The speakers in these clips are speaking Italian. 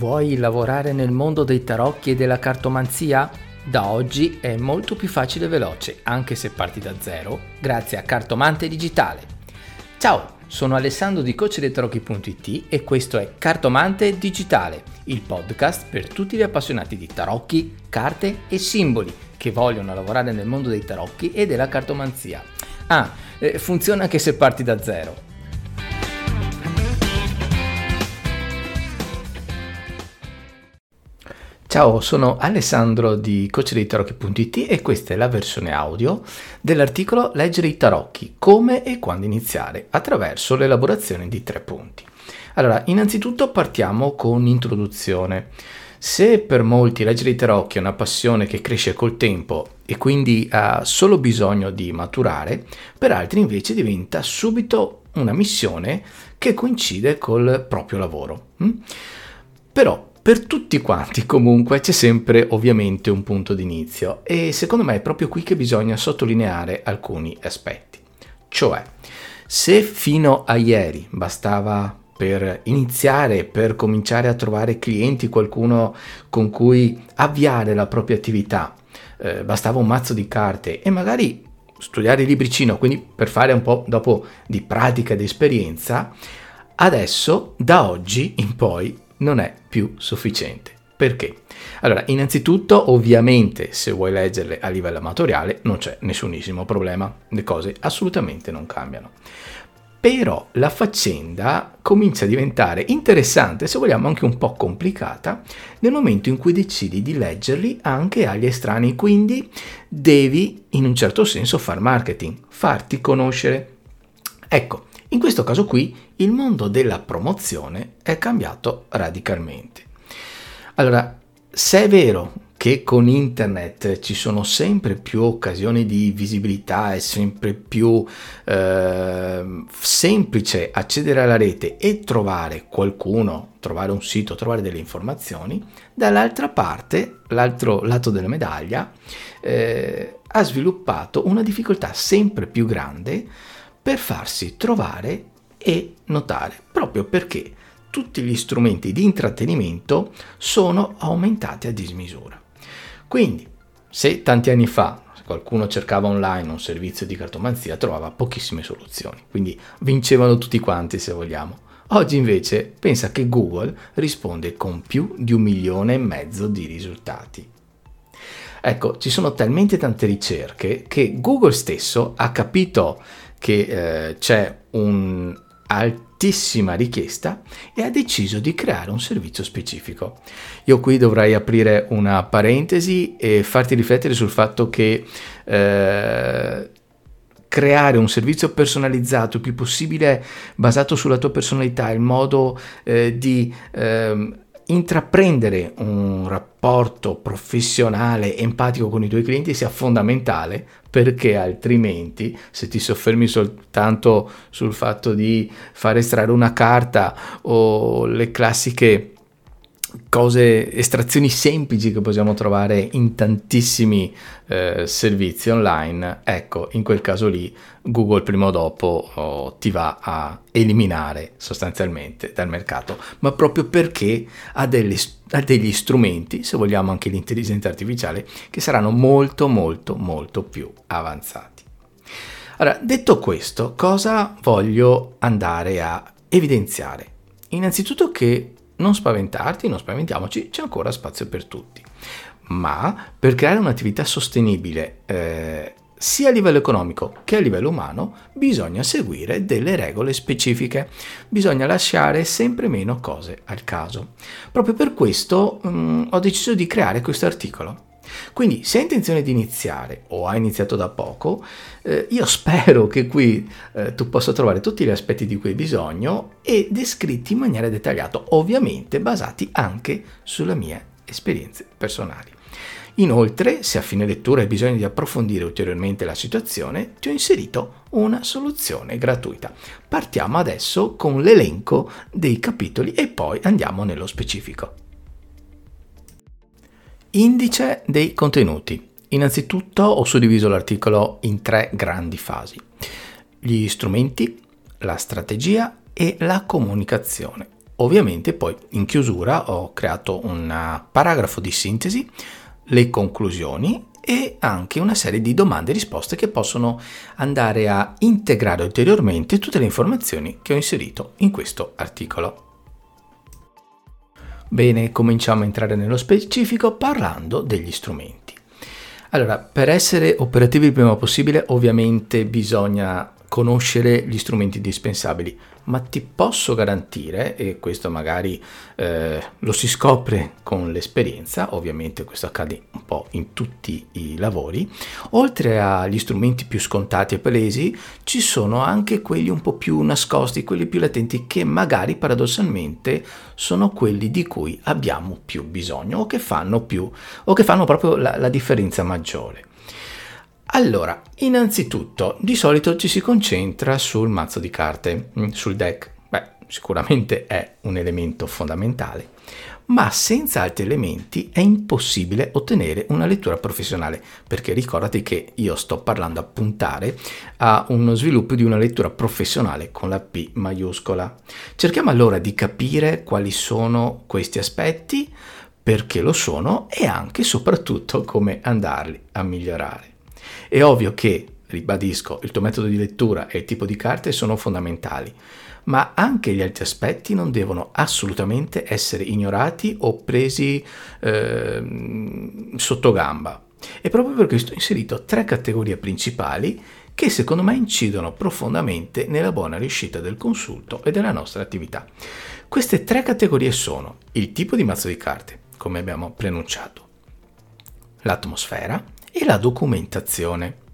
Vuoi lavorare nel mondo dei tarocchi e della cartomanzia? Da oggi è molto più facile e veloce, anche se parti da zero, grazie a Cartomante Digitale. Ciao, sono Alessandro di CoachDeiTarocchi.it e questo è Cartomante Digitale, il podcast per tutti gli appassionati di tarocchi, carte e simboli che vogliono lavorare nel mondo dei tarocchi e della cartomanzia. Ah, eh, funziona anche se parti da zero. Ciao, sono Alessandro di CoachDeiTarocchi.it e questa è la versione audio dell'articolo Leggere i tarocchi, come e quando iniziare, attraverso l'elaborazione di tre punti. Allora, innanzitutto partiamo con l'introduzione. Se per molti leggere i tarocchi è una passione che cresce col tempo e quindi ha solo bisogno di maturare, per altri invece diventa subito una missione che coincide col proprio lavoro. Mm? Però per tutti quanti comunque c'è sempre ovviamente un punto d'inizio e secondo me è proprio qui che bisogna sottolineare alcuni aspetti. Cioè, se fino a ieri bastava per iniziare, per cominciare a trovare clienti, qualcuno con cui avviare la propria attività, eh, bastava un mazzo di carte e magari studiare libricino, quindi per fare un po' dopo di pratica e di esperienza, adesso da oggi in poi non è più sufficiente. Perché? Allora, innanzitutto, ovviamente, se vuoi leggerle a livello amatoriale, non c'è nessunissimo problema, le cose assolutamente non cambiano. Però la faccenda comincia a diventare interessante, se vogliamo anche un po' complicata, nel momento in cui decidi di leggerli anche agli estranei, quindi devi in un certo senso far marketing, farti conoscere. Ecco, in questo caso qui il mondo della promozione è cambiato radicalmente. Allora, se è vero che con internet ci sono sempre più occasioni di visibilità, è sempre più eh, semplice accedere alla rete e trovare qualcuno, trovare un sito, trovare delle informazioni, dall'altra parte, l'altro lato della medaglia, eh, ha sviluppato una difficoltà sempre più grande per farsi trovare e notare, proprio perché tutti gli strumenti di intrattenimento sono aumentati a dismisura. Quindi, se tanti anni fa qualcuno cercava online un servizio di cartomanzia, trovava pochissime soluzioni, quindi vincevano tutti quanti se vogliamo. Oggi invece pensa che Google risponde con più di un milione e mezzo di risultati. Ecco, ci sono talmente tante ricerche che Google stesso ha capito che eh, c'è un'altissima richiesta e ha deciso di creare un servizio specifico. Io qui dovrei aprire una parentesi e farti riflettere sul fatto che eh, creare un servizio personalizzato il più possibile basato sulla tua personalità, il modo eh, di eh, intraprendere un rapporto professionale, empatico con i tuoi clienti sia fondamentale perché altrimenti se ti soffermi soltanto sul fatto di fare estrarre una carta o le classiche cose, estrazioni semplici che possiamo trovare in tantissimi eh, servizi online, ecco, in quel caso lì Google prima o dopo oh, ti va a eliminare sostanzialmente dal mercato, ma proprio perché ha, delle, ha degli strumenti, se vogliamo anche l'intelligenza artificiale, che saranno molto molto molto più avanzati. Allora, detto questo, cosa voglio andare a evidenziare? Innanzitutto che non spaventarti, non spaventiamoci, c'è ancora spazio per tutti. Ma per creare un'attività sostenibile eh, sia a livello economico che a livello umano bisogna seguire delle regole specifiche, bisogna lasciare sempre meno cose al caso. Proprio per questo um, ho deciso di creare questo articolo quindi se hai intenzione di iniziare o hai iniziato da poco, eh, io spero che qui eh, tu possa trovare tutti gli aspetti di cui hai bisogno e descritti in maniera dettagliata, ovviamente basati anche sulle mie esperienze personali. Inoltre, se a fine lettura hai bisogno di approfondire ulteriormente la situazione, ti ho inserito una soluzione gratuita. Partiamo adesso con l'elenco dei capitoli e poi andiamo nello specifico. Indice dei contenuti. Innanzitutto ho suddiviso l'articolo in tre grandi fasi. Gli strumenti, la strategia e la comunicazione. Ovviamente poi in chiusura ho creato un paragrafo di sintesi, le conclusioni e anche una serie di domande e risposte che possono andare a integrare ulteriormente tutte le informazioni che ho inserito in questo articolo. Bene, cominciamo a entrare nello specifico parlando degli strumenti. Allora, per essere operativi il prima possibile ovviamente bisogna conoscere gli strumenti indispensabili, ma ti posso garantire, e questo magari eh, lo si scopre con l'esperienza, ovviamente questo accade un po' in tutti i lavori, oltre agli strumenti più scontati e palesi, ci sono anche quelli un po' più nascosti, quelli più latenti, che magari paradossalmente sono quelli di cui abbiamo più bisogno o che fanno più, o che fanno proprio la, la differenza maggiore. Allora, innanzitutto, di solito ci si concentra sul mazzo di carte, mm, sul deck. Beh, sicuramente è un elemento fondamentale, ma senza altri elementi è impossibile ottenere una lettura professionale, perché ricordati che io sto parlando a puntare a uno sviluppo di una lettura professionale con la P maiuscola. Cerchiamo allora di capire quali sono questi aspetti, perché lo sono e anche e soprattutto come andarli a migliorare. È ovvio che, ribadisco, il tuo metodo di lettura e il tipo di carte sono fondamentali, ma anche gli altri aspetti non devono assolutamente essere ignorati o presi eh, sotto gamba. E proprio per questo ho inserito tre categorie principali che secondo me incidono profondamente nella buona riuscita del consulto e della nostra attività. Queste tre categorie sono il tipo di mazzo di carte, come abbiamo preannunciato, l'atmosfera, e la documentazione.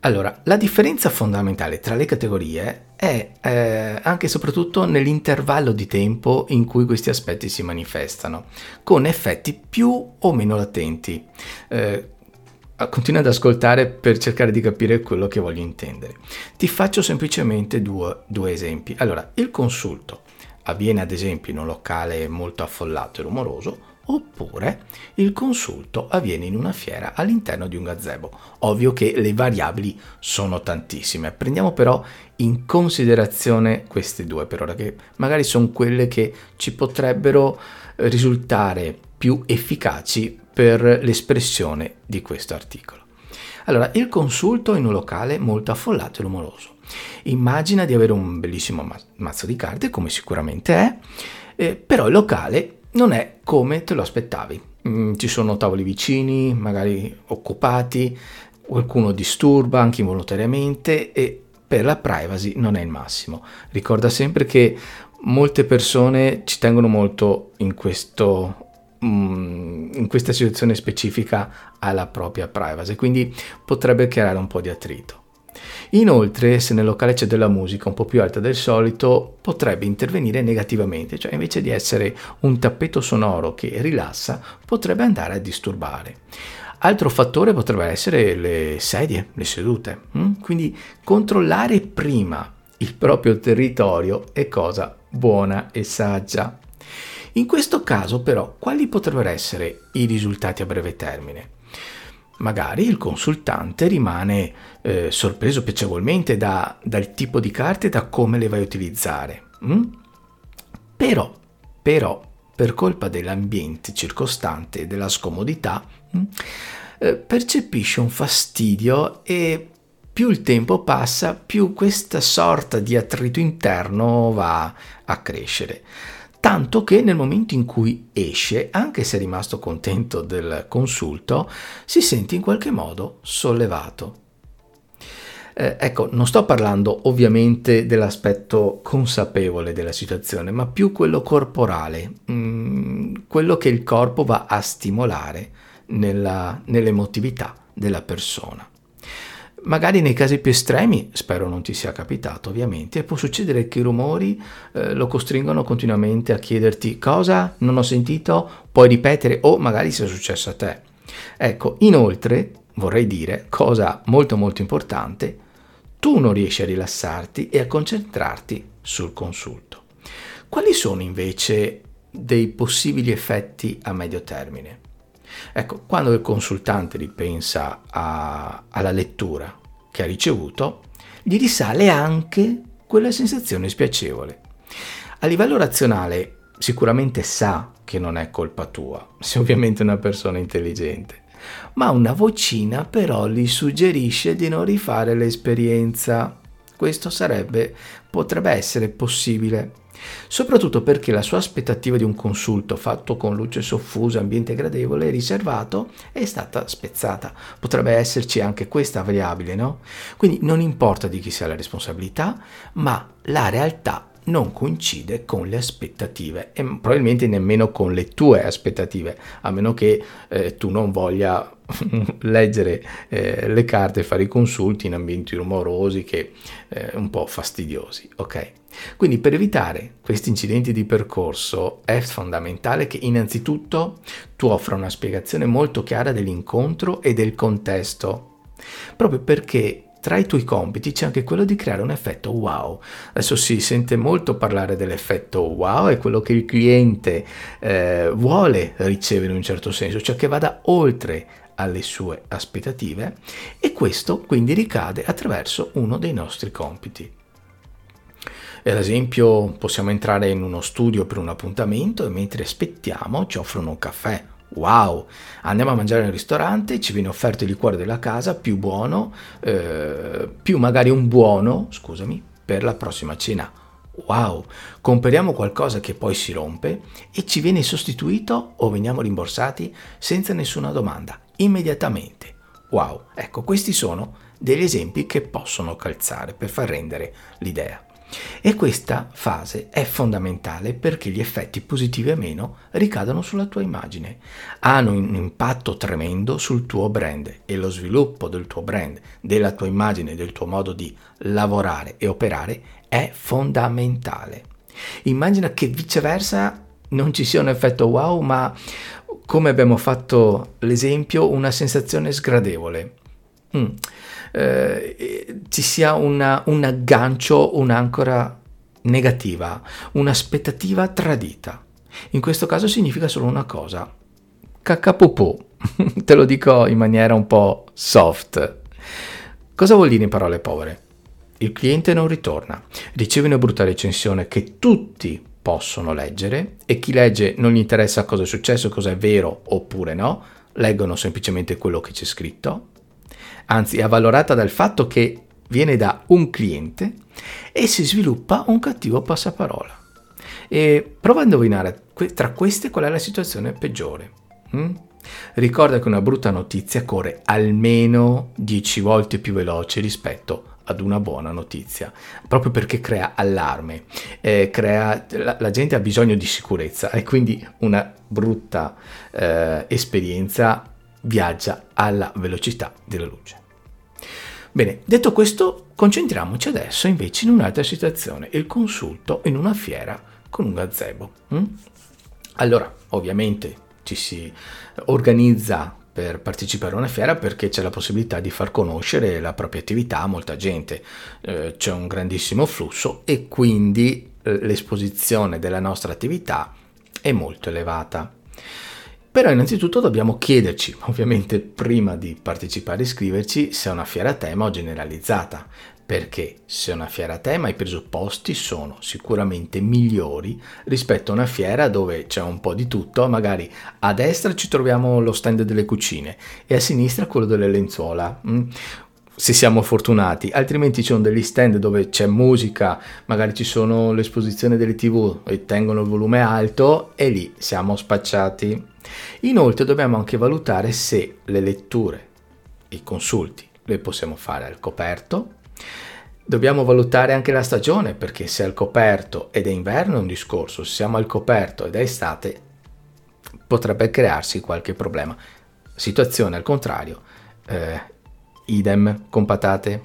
Allora, la differenza fondamentale tra le categorie è eh, anche e soprattutto nell'intervallo di tempo in cui questi aspetti si manifestano, con effetti più o meno latenti. Eh, continua ad ascoltare per cercare di capire quello che voglio intendere. Ti faccio semplicemente due, due esempi. Allora, il consulto avviene ad esempio in un locale molto affollato e rumoroso oppure il consulto avviene in una fiera all'interno di un gazebo. Ovvio che le variabili sono tantissime, prendiamo però in considerazione queste due per ora, che magari sono quelle che ci potrebbero risultare più efficaci per l'espressione di questo articolo. Allora, il consulto in un locale molto affollato e rumoroso. Immagina di avere un bellissimo mazzo di carte, come sicuramente è, eh, però il locale non è come te lo aspettavi. Mm, ci sono tavoli vicini, magari occupati, qualcuno disturba anche involontariamente e per la privacy non è il massimo. Ricorda sempre che molte persone ci tengono molto in, questo, mm, in questa situazione specifica alla propria privacy, quindi potrebbe creare un po' di attrito. Inoltre, se nel locale c'è della musica un po' più alta del solito, potrebbe intervenire negativamente, cioè invece di essere un tappeto sonoro che rilassa, potrebbe andare a disturbare. Altro fattore potrebbe essere le sedie, le sedute. Hm? Quindi controllare prima il proprio territorio è cosa buona e saggia. In questo caso però quali potrebbero essere i risultati a breve termine? Magari il consultante rimane eh, sorpreso piacevolmente da, dal tipo di carte e da come le vai a utilizzare. Mm? Però, però, per colpa dell'ambiente circostante e della scomodità, mm, eh, percepisce un fastidio e più il tempo passa, più questa sorta di attrito interno va a crescere tanto che nel momento in cui esce, anche se è rimasto contento del consulto, si sente in qualche modo sollevato. Eh, ecco, non sto parlando ovviamente dell'aspetto consapevole della situazione, ma più quello corporale, mh, mm, quello che il corpo va a stimolare nella, nell'emotività della persona. Magari nei casi più estremi, spero non ti sia capitato ovviamente, può succedere che i rumori eh, lo costringono continuamente a chiederti cosa non ho sentito, puoi ripetere o magari sia successo a te. Ecco, inoltre vorrei dire, cosa molto molto importante, tu non riesci a rilassarti e a concentrarti sul consulto. Quali sono invece dei possibili effetti a medio termine? Ecco, quando il consultante ripensa a, alla lettura che ha ricevuto, gli risale anche quella sensazione spiacevole. A livello razionale sicuramente sa che non è colpa tua, sei ovviamente una persona intelligente, ma una vocina però gli suggerisce di non rifare l'esperienza. Questo sarebbe, potrebbe essere possibile soprattutto perché la sua aspettativa di un consulto fatto con luce soffusa, ambiente gradevole e riservato è stata spezzata. Potrebbe esserci anche questa variabile, no? Quindi non importa di chi sia la responsabilità, ma la realtà non coincide con le aspettative e probabilmente nemmeno con le tue aspettative, a meno che eh, tu non voglia leggere eh, le carte e fare i consulti in ambienti rumorosi che eh, un po' fastidiosi, ok? Quindi per evitare questi incidenti di percorso è fondamentale che innanzitutto tu offra una spiegazione molto chiara dell'incontro e del contesto, proprio perché tra i tuoi compiti c'è anche quello di creare un effetto wow. Adesso si sente molto parlare dell'effetto wow, è quello che il cliente eh, vuole ricevere in un certo senso, cioè che vada oltre alle sue aspettative e questo quindi ricade attraverso uno dei nostri compiti. Ad esempio possiamo entrare in uno studio per un appuntamento e mentre aspettiamo ci offrono un caffè. Wow, andiamo a mangiare nel ristorante, ci viene offerto il liquore della casa più buono, eh, più magari un buono, scusami, per la prossima cena. Wow, compriamo qualcosa che poi si rompe e ci viene sostituito o veniamo rimborsati senza nessuna domanda, immediatamente. Wow, ecco, questi sono degli esempi che possono calzare per far rendere l'idea. E questa fase è fondamentale perché gli effetti positivi o meno ricadono sulla tua immagine, hanno un impatto tremendo sul tuo brand e lo sviluppo del tuo brand, della tua immagine, del tuo modo di lavorare e operare è fondamentale. Immagina che viceversa non ci sia un effetto wow, ma come abbiamo fatto l'esempio, una sensazione sgradevole. Mm eh, ci sia una, un aggancio, un'ancora negativa, un'aspettativa tradita. In questo caso significa solo una cosa, cacapupù, te lo dico in maniera un po' soft. Cosa vuol dire in parole povere? Il cliente non ritorna, riceve una brutta recensione che tutti possono leggere e chi legge non gli interessa cosa è successo, cosa è vero oppure no, leggono semplicemente quello che c'è scritto anzi è avvalorata dal fatto che viene da un cliente e si sviluppa un cattivo passaparola. E prova a indovinare tra queste qual è la situazione peggiore. Mm? Ricorda che una brutta notizia corre almeno 10 volte più veloce rispetto ad una buona notizia, proprio perché crea allarme, eh, crea, la, la, gente ha bisogno di sicurezza e quindi una brutta eh, esperienza viaggia alla velocità della luce. Bene, detto questo, concentriamoci adesso invece in un'altra situazione, il consulto in una fiera con un gazebo. Mm? Allora, ovviamente ci si organizza per partecipare a una fiera perché c'è la possibilità di far conoscere la propria attività a molta gente, eh, c'è un grandissimo flusso e quindi eh, l'esposizione della nostra attività è molto elevata. Però innanzitutto dobbiamo chiederci, ovviamente prima di partecipare e iscriverci, se è una fiera a tema o generalizzata, perché se è una fiera a tema i presupposti sono sicuramente migliori rispetto a una fiera dove c'è un po' di tutto, magari a destra ci troviamo lo stand delle cucine e a sinistra quello delle lenzuola. Mm? se siamo fortunati, altrimenti ci sono degli stand dove c'è musica, magari ci sono l'esposizione delle tv e tengono il volume alto e lì siamo spacciati. Inoltre dobbiamo anche valutare se le letture, i consulti, le possiamo fare al coperto. Dobbiamo valutare anche la stagione perché se è al coperto ed è inverno è un discorso, se siamo al coperto ed è estate potrebbe crearsi qualche problema. Situazione al contrario, eh, idem con patate.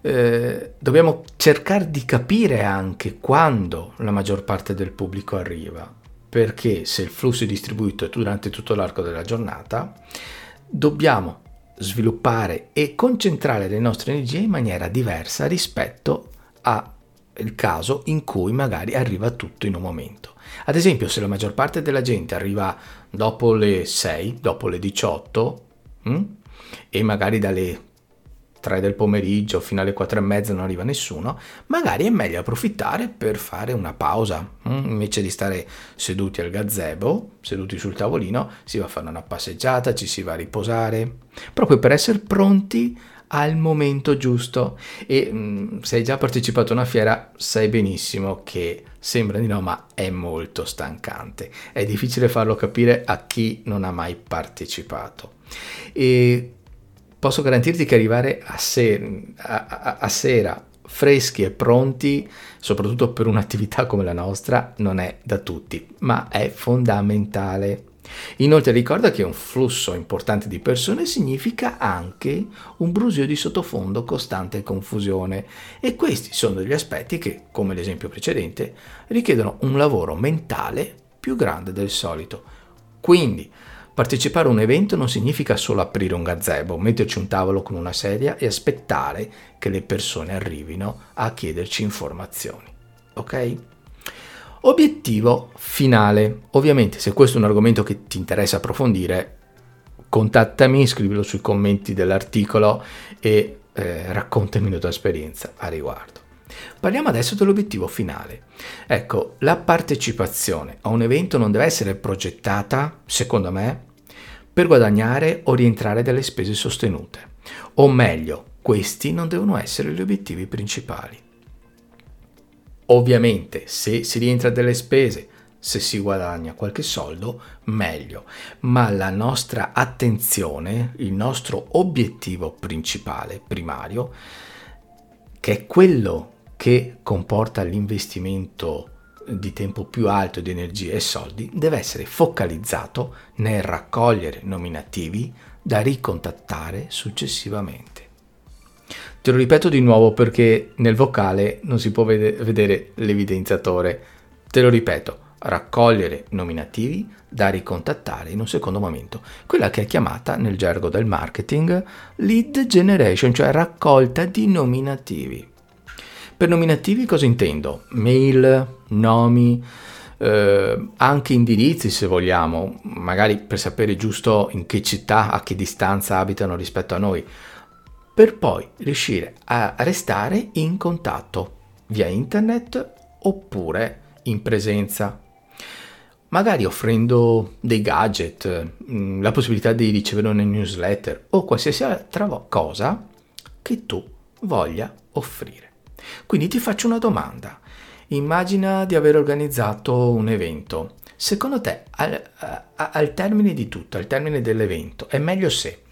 Eh, dobbiamo cercare di capire anche quando la maggior parte del pubblico arriva perché se il flusso è distribuito durante tutto l'arco della giornata, dobbiamo sviluppare e concentrare le nostre energie in maniera diversa rispetto al caso in cui magari arriva tutto in un momento. Ad esempio, se la maggior parte della gente arriva dopo le 6, dopo le 18 hm, e magari dalle 3 del pomeriggio fino alle 4 e mezza non arriva nessuno, magari è meglio approfittare per fare una pausa. Mm, invece di stare seduti al gazebo, seduti sul tavolino, si va a fare una passeggiata, ci si va a riposare, proprio per essere pronti al momento giusto. E mm, se hai già partecipato a una fiera sai benissimo che sembra di no ma è molto stancante. È difficile farlo capire a chi non ha mai partecipato. E posso garantirti che arrivare a, se- a, a, a sera freschi e pronti, soprattutto per un'attività come la nostra, non è da tutti, ma è fondamentale. Inoltre ricorda che un flusso importante di persone significa anche un brusio di sottofondo costante e confusione e questi sono degli aspetti che, come l'esempio precedente, richiedono un lavoro mentale più grande del solito. Quindi, partecipare a un evento non significa solo aprire un gazebo, metterci un tavolo con una sedia e aspettare che le persone arrivino a chiederci informazioni. Ok? Obiettivo finale. Ovviamente se questo è un argomento che ti interessa approfondire, contattami, scrivilo sui commenti dell'articolo e eh, raccontami la tua esperienza a riguardo. Parliamo adesso dell'obiettivo finale. Ecco, la partecipazione a un evento non deve essere progettata, secondo me, per guadagnare o rientrare dalle spese sostenute. O meglio, questi non devono essere gli obiettivi principali. Ovviamente se si rientra delle spese, se si guadagna qualche soldo, meglio, ma la nostra attenzione, il nostro obiettivo principale, primario, che è quello che comporta l'investimento di tempo più alto di energie e soldi, deve essere focalizzato nel raccogliere nominativi da ricontattare successivamente. Te lo ripeto di nuovo perché nel vocale non si può vedere l'evidenziatore. Te lo ripeto, raccogliere nominativi da ricontattare in un secondo momento, quella che è chiamata nel gergo del marketing lead generation, cioè raccolta di nominativi. Per nominativi cosa intendo? Mail, nomi, eh, anche indirizzi se vogliamo, magari per sapere giusto in che città, a che distanza abitano rispetto a noi per poi riuscire a restare in contatto via internet oppure in presenza. Magari offrendo dei gadget, mm, la possibilità di ricevere una newsletter o qualsiasi altra cosa che tu voglia offrire. Quindi ti faccio una domanda. Immagina di aver organizzato un evento. Secondo te, al, al termine di tutto, al termine dell'evento, è meglio se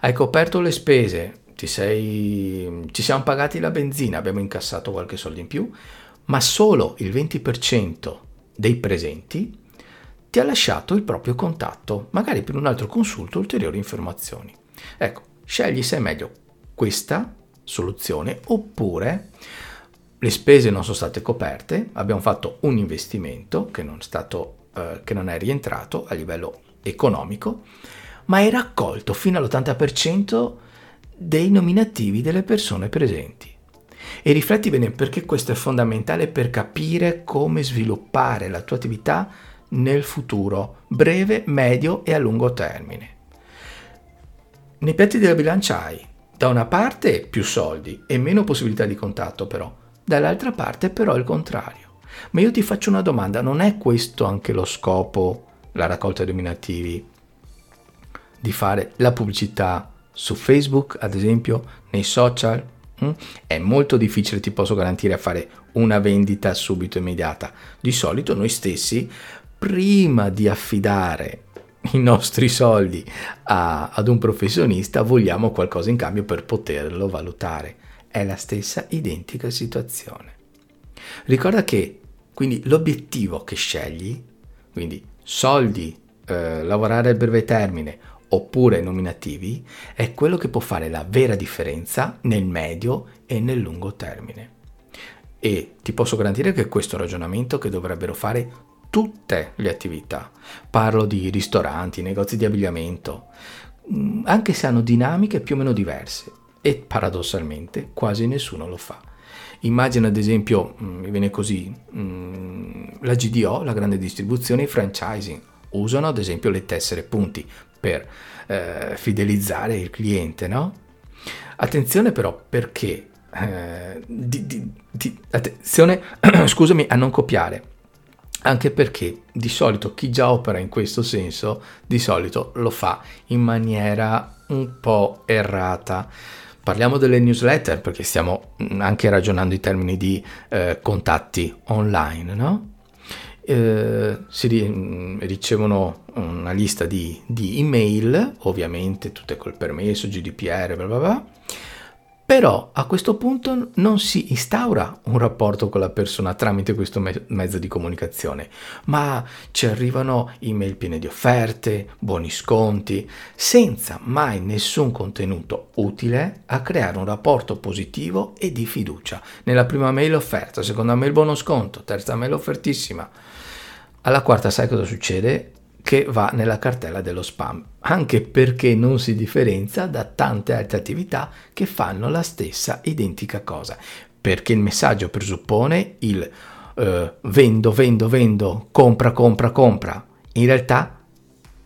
hai coperto le spese ti sei, ci siamo pagati la benzina, abbiamo incassato qualche soldo in più, ma solo il 20% dei presenti ti ha lasciato il proprio contatto, magari per un altro consulto ulteriori informazioni. Ecco, scegli se è meglio questa soluzione oppure le spese non sono state coperte, abbiamo fatto un investimento che non, stato, eh, che non è rientrato a livello economico, ma hai raccolto fino all'80% dei nominativi delle persone presenti. E rifletti bene perché questo è fondamentale per capire come sviluppare la tua attività nel futuro, breve, medio e a lungo termine. Nei piatti della bilancia hai da una parte più soldi e meno possibilità di contatto però, dall'altra parte però il contrario. Ma io ti faccio una domanda, non è questo anche lo scopo, la raccolta dei nominativi, di fare la pubblicità su Facebook, ad esempio, nei social, hm? è molto difficile, ti posso garantire, fare una vendita subito immediata. Di solito noi stessi, prima di affidare i nostri soldi a, ad un professionista, vogliamo qualcosa in cambio per poterlo valutare. È la stessa identica situazione. Ricorda che quindi l'obiettivo che scegli, quindi soldi, eh, lavorare a breve termine oppure nominativi è quello che può fare la vera differenza nel medio e nel lungo termine. E ti posso garantire che questo ragionamento che dovrebbero fare tutte le attività. Parlo di ristoranti, negozi di abbigliamento, mm, anche se hanno dinamiche più o meno diverse e paradossalmente quasi nessuno lo fa. Immagina ad esempio, mm, mi viene così, mm, la GDO, la grande distribuzione, i franchising, usano ad esempio le tessere punti per eh, fidelizzare il cliente, no? Attenzione però perché, eh, di, di, di, attenzione, scusami, a non copiare, anche perché di solito chi già opera in questo senso, di solito lo fa in maniera un po' errata. Parliamo delle newsletter perché stiamo anche ragionando in termini di eh, contatti online, no? Eh, si ricevono una lista di, di, email, ovviamente tutte col permesso, GDPR, bla bla bla, però a questo punto non si instaura un rapporto con la persona tramite questo me- mezzo di comunicazione, ma ci arrivano email piene di offerte, buoni sconti, senza mai nessun contenuto utile a creare un rapporto positivo e di fiducia. Nella prima mail offerta, seconda mail buono sconto, terza mail offertissima. Alla quarta sai cosa succede? Che va nella cartella dello spam, anche perché non si differenzia da tante altre attività che fanno la stessa identica cosa, perché il messaggio presuppone il eh, vendo, vendo, vendo, compra, compra, compra. In realtà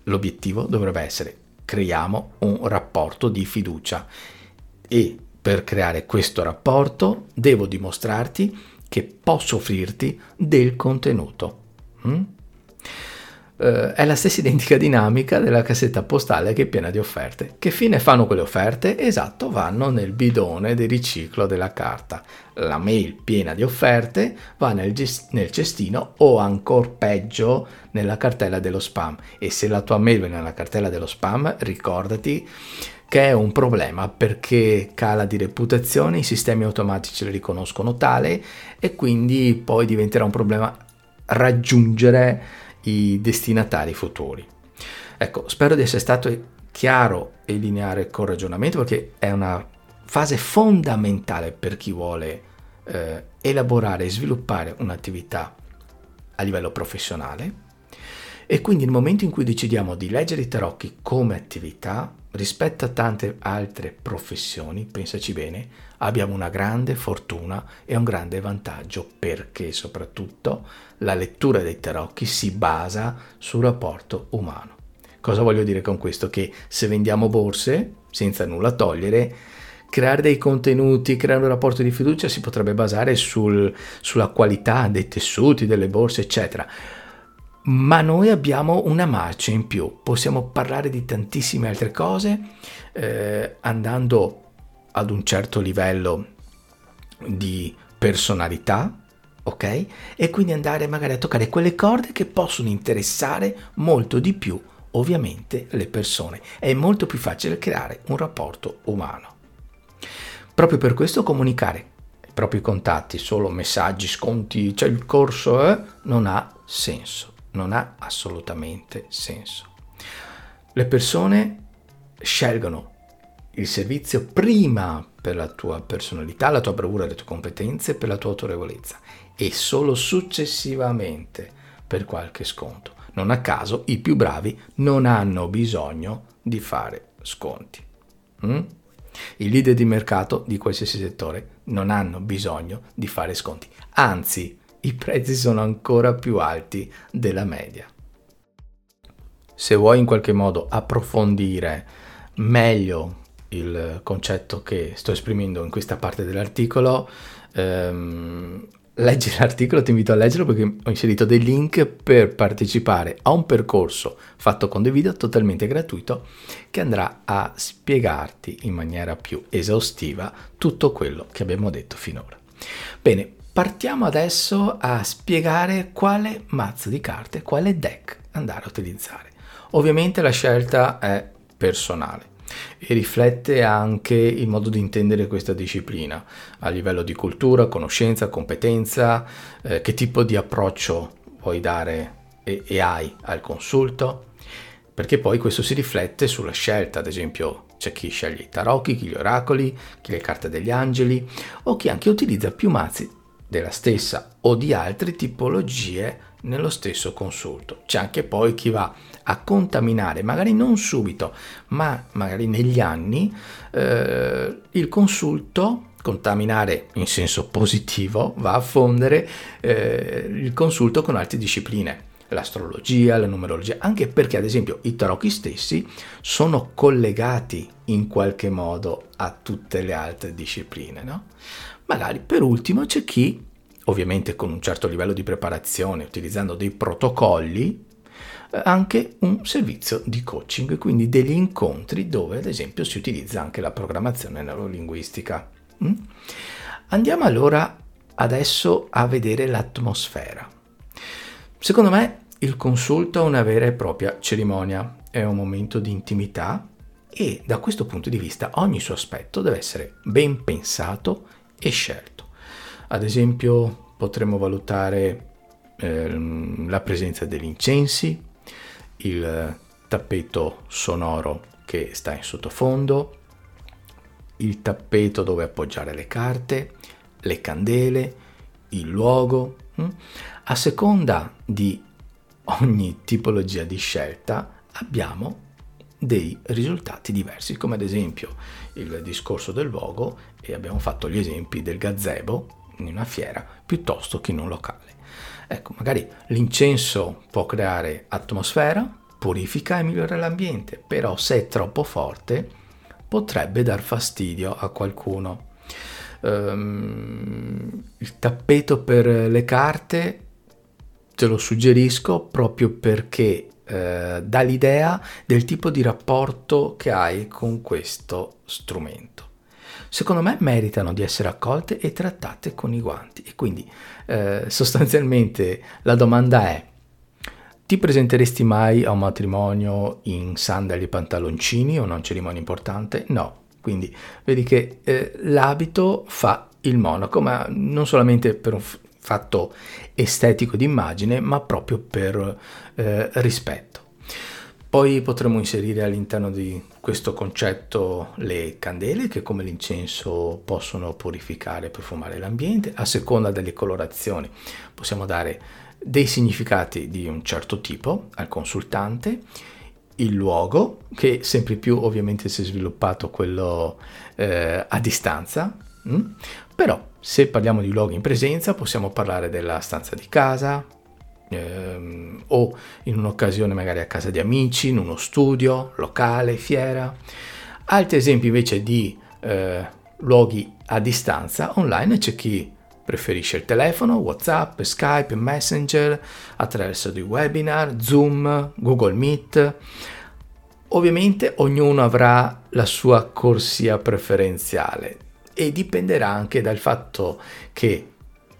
l'obiettivo dovrebbe essere creiamo un rapporto di fiducia e per creare questo rapporto devo dimostrarti che posso offrirti del contenuto. Mm? Eh, è la stessa identica dinamica della cassetta postale che è piena di offerte. Che fine fanno quelle offerte? Esatto, vanno nel bidone di riciclo della carta. La mail piena di offerte va nel, gest- nel cestino o ancora peggio nella cartella dello spam. E se la tua mail va nella cartella dello spam, ricordati che è un problema perché cala di reputazione, i sistemi automatici le riconoscono tale e quindi poi diventerà un problema raggiungere i destinatari futuri. Ecco, spero di essere stato chiaro e lineare col ragionamento perché è una fase fondamentale per chi vuole eh, elaborare e sviluppare un'attività a livello professionale e quindi nel momento in cui decidiamo di leggere i tarocchi come attività rispetto a tante altre professioni, pensaci bene, abbiamo una grande fortuna e un grande vantaggio perché soprattutto la lettura dei tarocchi si basa sul rapporto umano. Cosa voglio dire con questo? Che se vendiamo borse, senza nulla togliere, creare dei contenuti, creare un rapporto di fiducia si potrebbe basare sul, sulla qualità dei tessuti, delle borse, eccetera ma noi abbiamo una marcia in più, possiamo parlare di tantissime altre cose eh, andando ad un certo livello di personalità, ok? E quindi andare magari a toccare quelle corde che possono interessare molto di più, ovviamente, le persone. È molto più facile creare un rapporto umano. Proprio per questo comunicare i propri contatti, solo messaggi, sconti, c'è il corso, eh, non ha senso non ha assolutamente senso. Le persone scelgono il servizio prima per la tua personalità, la tua bravura, le tue competenze, per la tua autorevolezza e solo successivamente per qualche sconto. Non a caso i più bravi non hanno bisogno di fare sconti. Mm? I leader di mercato di qualsiasi settore non hanno bisogno di fare sconti, anzi i prezzi sono ancora più alti della media. Se vuoi in qualche modo approfondire meglio il concetto che sto esprimendo in questa parte dell'articolo, ehm, leggi l'articolo, ti invito a leggerlo perché ho inserito dei link per partecipare a un percorso fatto con dei video totalmente gratuito che andrà a spiegarti in maniera più esaustiva tutto quello che abbiamo detto finora. Bene, Partiamo adesso a spiegare quale mazzo di carte, quale deck andare a utilizzare. Ovviamente la scelta è personale e riflette anche il modo di intendere questa disciplina a livello di cultura, conoscenza, competenza, eh, che tipo di approccio vuoi dare e, e hai al consulto, perché poi questo si riflette sulla scelta, ad esempio c'è chi sceglie i tarocchi, chi gli oracoli, chi le carte degli angeli o chi anche utilizza più mazzi della stessa o di altre tipologie nello stesso consulto. C'è anche poi chi va a contaminare, magari non subito, ma magari negli anni, eh, il consulto, contaminare in senso positivo, va a fondere eh, il consulto con altre discipline. l'astrologia, la numerologia, anche perché ad esempio i tarocchi stessi sono collegati in qualche modo a tutte le altre discipline. No? Magari per ultimo c'è chi, ovviamente con un certo livello di preparazione, utilizzando dei protocolli, eh, anche un servizio di coaching, quindi degli incontri dove ad esempio si utilizza anche la programmazione neurolinguistica. Mm? Andiamo allora adesso a vedere l'atmosfera. Secondo me il consulto è una vera e propria cerimonia, è un momento di intimità e da questo punto di vista ogni suo aspetto deve essere ben pensato e scelto. Ad esempio potremmo valutare eh, la presenza degli incensi, il tappeto sonoro che sta in sottofondo, il tappeto dove appoggiare le carte, le candele, il luogo. Hm? A seconda di ogni tipologia di scelta abbiamo dei risultati diversi, come ad esempio il discorso del luogo e abbiamo fatto gli esempi del gazebo in una fiera piuttosto che in un locale. Ecco, magari l'incenso può creare atmosfera, purifica e migliora l'ambiente, però se è troppo forte potrebbe dar fastidio a qualcuno. Um, il tappeto per le carte te lo suggerisco proprio perché eh, dà l'idea del tipo di rapporto che hai con questo strumento. Secondo me meritano di essere accolte e trattate con i guanti e quindi eh, sostanzialmente la domanda è ti presenteresti mai a un matrimonio in sandali e pantaloncini o una cerimonia importante? No. Quindi vedi che eh, l'abito fa il monaco, ma non solamente per un f- fatto estetico di immagine, ma proprio per eh, rispetto. Poi potremmo inserire all'interno di questo concetto le candele che come l'incenso possono purificare e profumare l'ambiente, a seconda delle colorazioni possiamo dare dei significati di un certo tipo al consultante, il luogo, che sempre più ovviamente si è sviluppato quello eh, a distanza, mh? Mm? però se parliamo di luoghi in presenza possiamo parlare della stanza di casa ehm, o in un'occasione magari a casa di amici, in uno studio, locale, fiera. Altri esempi invece di eh, luoghi a distanza online c'è chi Preferisce il telefono, WhatsApp, Skype, Messenger, attraverso dei webinar, Zoom, Google Meet. Ovviamente ognuno avrà la sua corsia preferenziale e dipenderà anche dal fatto che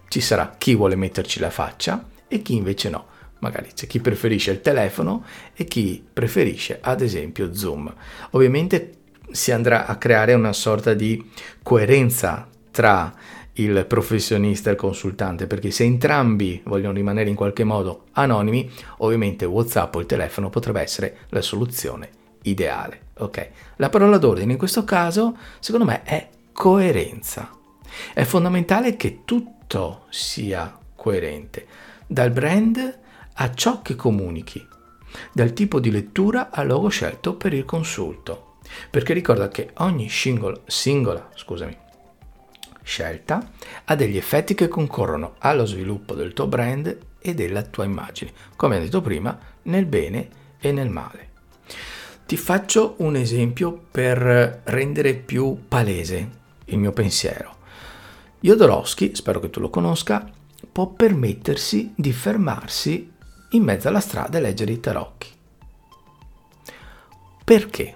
ci sarà chi vuole metterci la faccia e chi invece no. Magari c'è chi preferisce il telefono e chi preferisce ad esempio Zoom. Ovviamente si andrà a creare una sorta di coerenza tra il professionista e il consultante, perché se entrambi vogliono rimanere in qualche modo anonimi, ovviamente WhatsApp o il telefono potrebbe essere la soluzione ideale. Ok? La parola d'ordine in questo caso, secondo me, è coerenza. È fondamentale che tutto sia coerente, dal brand a ciò che comunichi, dal tipo di lettura al logo scelto per il consulto. Perché ricorda che ogni singola, singola scusami, scelta ha degli effetti che concorrono allo sviluppo del tuo brand e della tua immagine, come ho detto prima, nel bene e nel male. Ti faccio un esempio per rendere più palese il mio pensiero. Jodorowsky, spero che tu lo conosca, può permettersi di fermarsi in mezzo alla strada e leggere i tarocchi. Perché?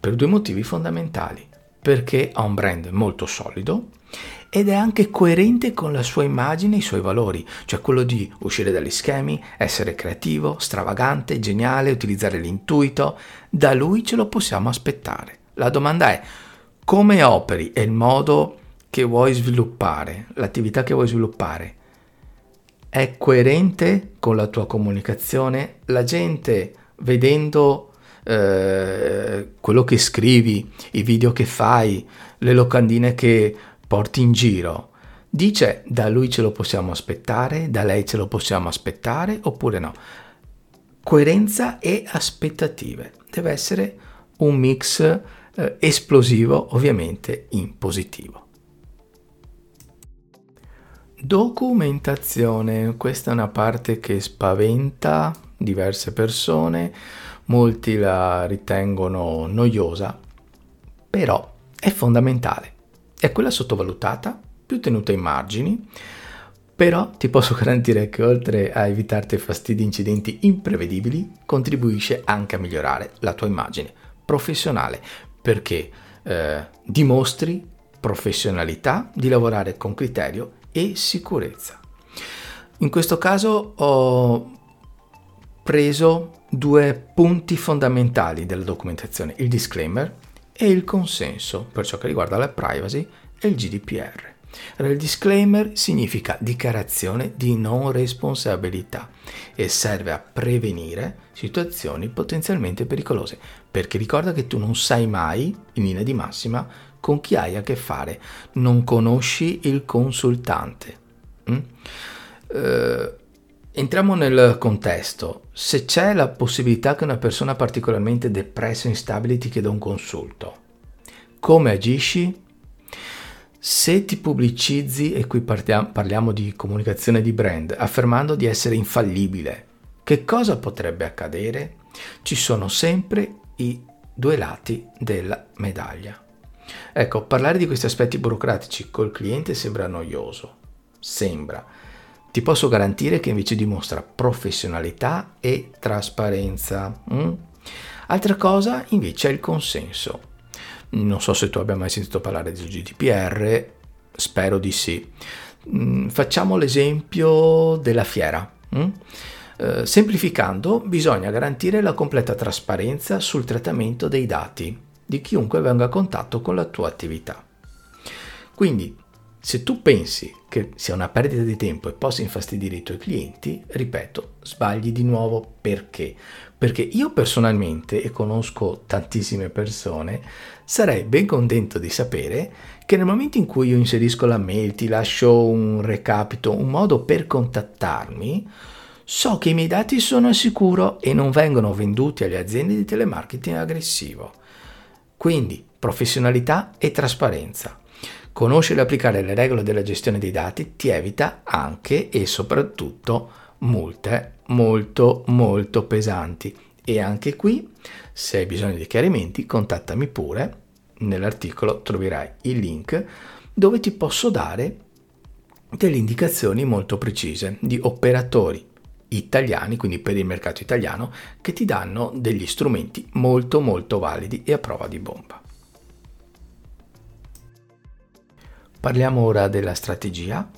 Per due motivi fondamentali. Perché ha un brand molto solido ed è anche coerente con la sua immagine e i suoi valori, cioè quello di uscire dagli schemi, essere creativo, stravagante, geniale, utilizzare l'intuito. Da lui ce lo possiamo aspettare. La domanda è come operi e il modo che vuoi sviluppare, l'attività che vuoi sviluppare, è coerente con la tua comunicazione? La gente vedendo eh, quello che scrivi, i video che fai, le locandine che porti in giro. Dice da lui ce lo possiamo aspettare, da lei ce lo possiamo aspettare oppure no? Coerenza e aspettative. Deve essere un mix eh, esplosivo, ovviamente in positivo. Documentazione, questa è una parte che spaventa diverse persone, molti la ritengono noiosa, però è fondamentale. È quella sottovalutata, più tenuta ai margini, però ti posso garantire che oltre a evitarti fastidi e incidenti imprevedibili, contribuisce anche a migliorare la tua immagine professionale, perché eh, dimostri professionalità di lavorare con criterio e sicurezza. In questo caso ho preso due punti fondamentali della documentazione, il disclaimer e il consenso per ciò che riguarda la privacy e il GDPR. Il disclaimer significa dichiarazione di non responsabilità e serve a prevenire situazioni potenzialmente pericolose, perché ricorda che tu non sai mai, in linea di massima, con chi hai a che fare, non conosci il consultante. Mm? Uh, entriamo nel contesto. Se c'è la possibilità che una persona particolarmente depressa e instabile ti chieda un consulto, come agisci? Se ti pubblicizzi, e qui partiamo, parliamo di comunicazione di brand, affermando di essere infallibile, che cosa potrebbe accadere? Ci sono sempre i due lati della medaglia. Ecco, parlare di questi aspetti burocratici col cliente sembra noioso. Sembra. Ti posso garantire che invece dimostra professionalità e trasparenza. Mm? Altra cosa invece è il consenso. Non so se tu abbia mai sentito parlare del GDPR, spero di sì. Mm, facciamo l'esempio della fiera. Mm? Eh, semplificando, bisogna garantire la completa trasparenza sul trattamento dei dati di chiunque venga a contatto con la tua attività. Quindi, se tu pensi che sia una perdita di tempo e possa infastidire i tuoi clienti, ripeto, sbagli di nuovo perché? Perché io personalmente, e conosco tantissime persone, sarei ben contento di sapere che nel momento in cui io inserisco la mail, ti lascio un recapito, un modo per contattarmi, so che i miei dati sono al sicuro e non vengono venduti alle aziende di telemarketing aggressivo. Quindi professionalità e trasparenza. Conoscere e applicare le regole della gestione dei dati ti evita anche e soprattutto multe molto molto pesanti. E anche qui, se hai bisogno di chiarimenti, contattami pure. Nell'articolo troverai il link dove ti posso dare delle indicazioni molto precise di operatori italiani, quindi per il mercato italiano, che ti danno degli strumenti molto molto validi e a prova di bomba. Parliamo ora della strategia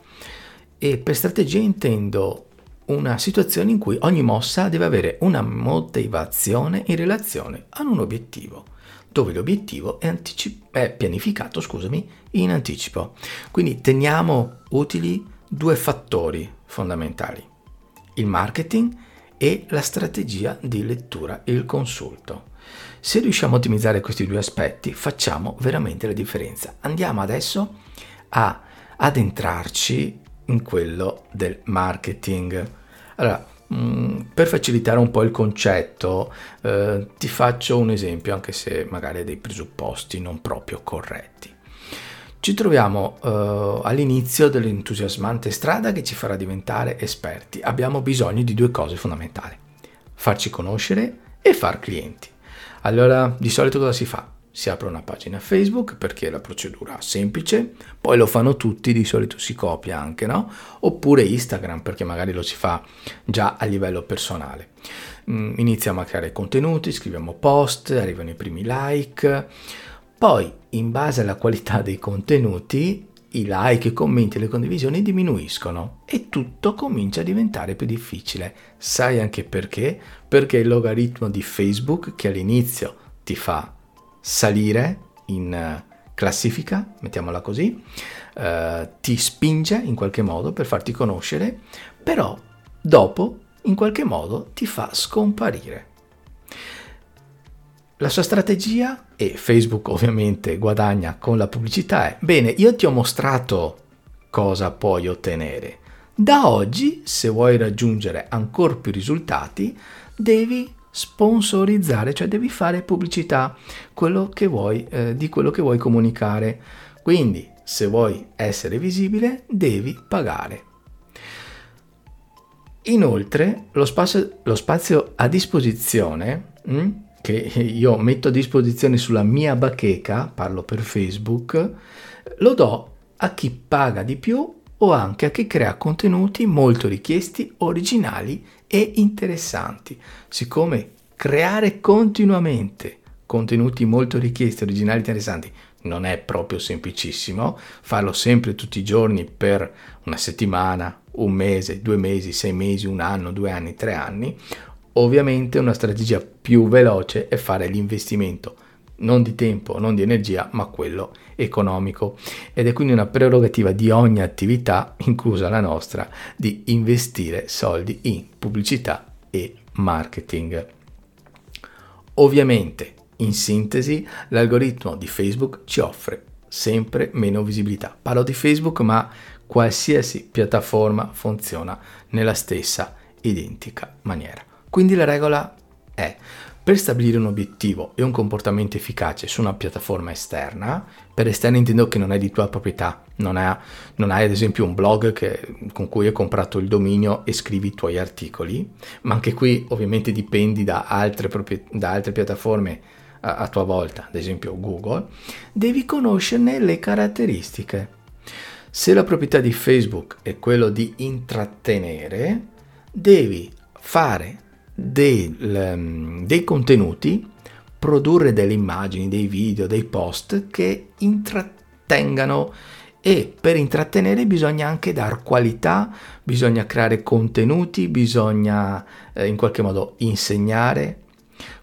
e per strategia intendo una situazione in cui ogni mossa deve avere una motivazione in relazione ad un obiettivo, dove l'obiettivo è, anticip- è pianificato scusami, in anticipo. Quindi teniamo utili due fattori fondamentali, il marketing e la strategia di lettura, il consulto. Se riusciamo a ottimizzare questi due aspetti, facciamo veramente la differenza. Andiamo adesso a addentrarci in quello del marketing. Allora, mm, per facilitare un po' il concetto, eh, ti faccio un esempio, anche se magari hai dei presupposti non proprio corretti. Ci troviamo uh, all'inizio dell'entusiasmante strada che ci farà diventare esperti. Abbiamo bisogno di due cose fondamentali, farci conoscere e far clienti. Allora, di solito cosa si fa? Si apre una pagina Facebook perché è la procedura semplice, poi lo fanno tutti, di solito si copia anche, no? Oppure Instagram perché magari lo si fa già a livello personale. Mm, iniziamo a creare contenuti, scriviamo post, arrivano i primi like poi, in base alla qualità dei contenuti, i like, i commenti e le condivisioni diminuiscono e tutto comincia a diventare più difficile. Sai anche perché? Perché il logaritmo di Facebook che all'inizio ti fa salire in eh, classifica, mettiamola così, eh, ti spinge in qualche modo per farti conoscere, però dopo in qualche modo ti fa scomparire. La sua strategia, e Facebook ovviamente guadagna con la pubblicità, è, bene, io ti ho mostrato cosa puoi ottenere. Da oggi, se vuoi raggiungere ancora più risultati, devi sponsorizzare, cioè devi fare pubblicità quello vuoi, eh, di quello che vuoi comunicare. Quindi se vuoi essere visibile devi pagare. Inoltre lo spazio, lo spazio a disposizione mh, hm, che io metto a disposizione sulla mia bacheca, parlo per Facebook, lo do a chi paga di più o anche a chi crea contenuti molto richiesti, originali e interessanti. Siccome creare continuamente contenuti molto richiesti, originali e interessanti non è proprio semplicissimo, farlo sempre tutti i giorni per una settimana, un mese, due mesi, sei mesi, un anno, due anni, tre anni, ovviamente una strategia più veloce è fare l'investimento non di tempo, non di energia, ma quello economico. Ed è quindi una prerogativa di ogni attività, inclusa la nostra, di investire soldi in pubblicità e marketing. Ovviamente, in sintesi, l'algoritmo di Facebook ci offre sempre meno visibilità. Parlo di Facebook, ma qualsiasi piattaforma funziona nella stessa identica maniera. Quindi la regola è per stabilire un obiettivo e un comportamento efficace su una piattaforma esterna, per esterna intendo che non è di tua proprietà, non, è, non hai ad esempio un blog che, con cui hai comprato il dominio e scrivi i tuoi articoli, ma anche qui ovviamente dipendi da altre, da altre piattaforme a, a tua volta, ad esempio Google, devi conoscerne le caratteristiche. Se la proprietà di Facebook è quello di intrattenere, devi fare dei, dei contenuti, produrre delle immagini, dei video, dei post che intrattengano e per intrattenere bisogna anche dar qualità, bisogna creare contenuti, bisogna eh, in qualche modo insegnare.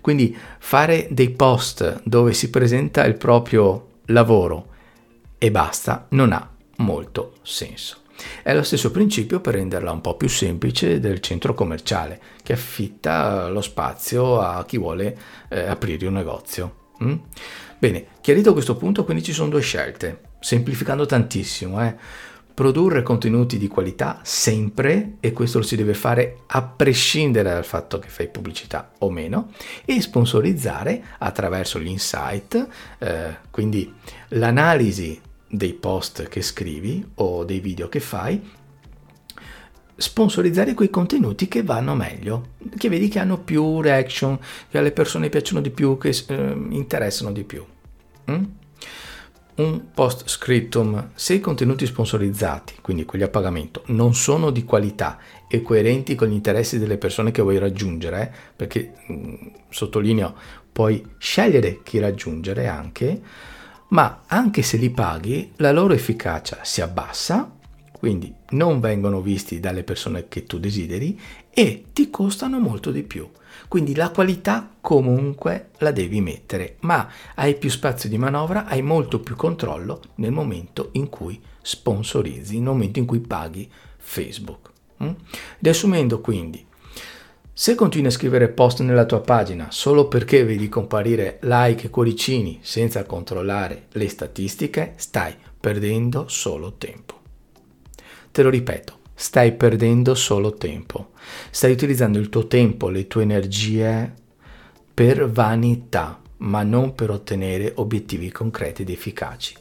Quindi fare dei post dove si presenta il proprio lavoro e basta non ha molto senso. È lo stesso principio per renderla un po' più semplice del centro commerciale che affitta lo spazio a chi vuole eh, aprire un negozio. Mm? Bene, chiarito questo punto, quindi ci sono due scelte, semplificando tantissimo. Eh? Produrre contenuti di qualità sempre, e questo lo si deve fare a prescindere dal fatto che fai pubblicità o meno, e sponsorizzare attraverso l'insight, eh, quindi l'analisi dei post che scrivi o dei video che fai, sponsorizzare quei contenuti che vanno meglio, che vedi che hanno più reaction, che alle persone piacciono di più, che eh, interessano di più. Mm? Un post scriptum, se i contenuti sponsorizzati, quindi quelli a pagamento, non sono di qualità e coerenti con gli interessi delle persone che vuoi raggiungere, perché mh, mm, sottolineo, puoi scegliere chi raggiungere anche, ma anche se li paghi la loro efficacia si abbassa, quindi non vengono visti dalle persone che tu desideri e ti costano molto di più. Quindi la qualità comunque la devi mettere, ma hai più spazio di manovra, hai molto più controllo nel momento in cui sponsorizzi, nel momento in cui paghi Facebook. Mm? Riassumendo quindi, se continui a scrivere post nella tua pagina solo perché vedi comparire like e cuoricini senza controllare le statistiche, stai perdendo solo tempo. Te lo ripeto, stai perdendo solo tempo. Stai utilizzando il tuo tempo, le tue energie per vanità, ma non per ottenere obiettivi concreti ed efficaci.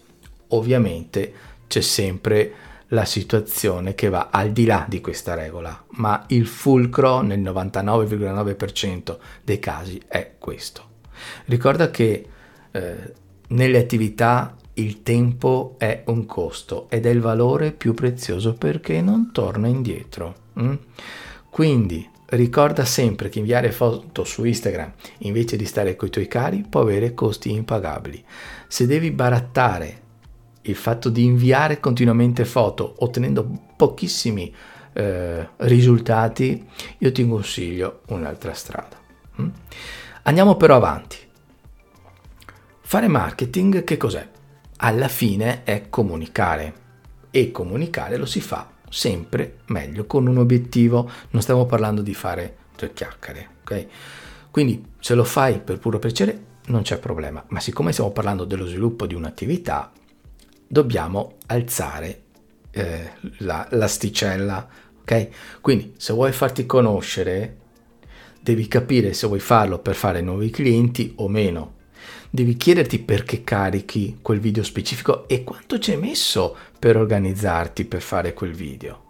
Ovviamente c'è sempre la situazione che va al di là di questa regola, ma il fulcro nel 99,9% dei casi è questo. Ricorda che eh, nelle attività il tempo è un costo ed è il valore più prezioso perché non torna indietro. Mm? Quindi ricorda sempre che inviare foto su Instagram invece di stare con i tuoi cari può avere costi impagabili. Se devi barattare il fatto di inviare continuamente foto ottenendo pochissimi eh, risultati, io ti consiglio un'altra strada. Mm? Andiamo però avanti. Fare marketing che cos'è? Alla fine è comunicare e comunicare lo si fa sempre meglio con un obiettivo, non stiamo parlando di fare due chiacchiere, ok? Quindi se lo fai per puro piacere non c'è problema, ma siccome stiamo parlando dello sviluppo di un'attività, dobbiamo alzare eh, la, l'asticella, ok? Quindi se vuoi farti conoscere, devi capire se vuoi farlo per fare nuovi clienti o meno. Devi chiederti perché carichi quel video specifico e quanto ci hai messo per organizzarti per fare quel video.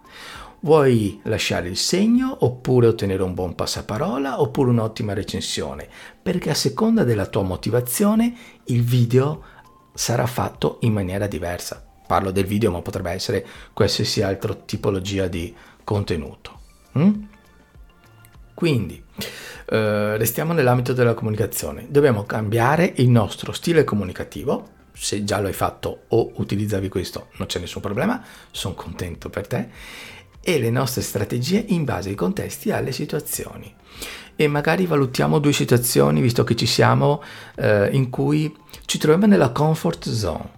Vuoi lasciare il segno oppure ottenere un buon passaparola oppure un'ottima recensione? Perché a seconda della tua motivazione il video sarà fatto in maniera diversa. Parlo del video ma potrebbe essere qualsiasi altra tipologia di contenuto. Mm? Quindi, eh, restiamo nell'ambito della comunicazione. Dobbiamo cambiare il nostro stile comunicativo. Se già lo hai fatto o utilizzavi questo, non c'è nessun problema, sono contento per te. E le nostre strategie in base ai contesti e alle situazioni. E magari valutiamo due situazioni, visto che ci siamo, eh, in cui ci troviamo nella comfort zone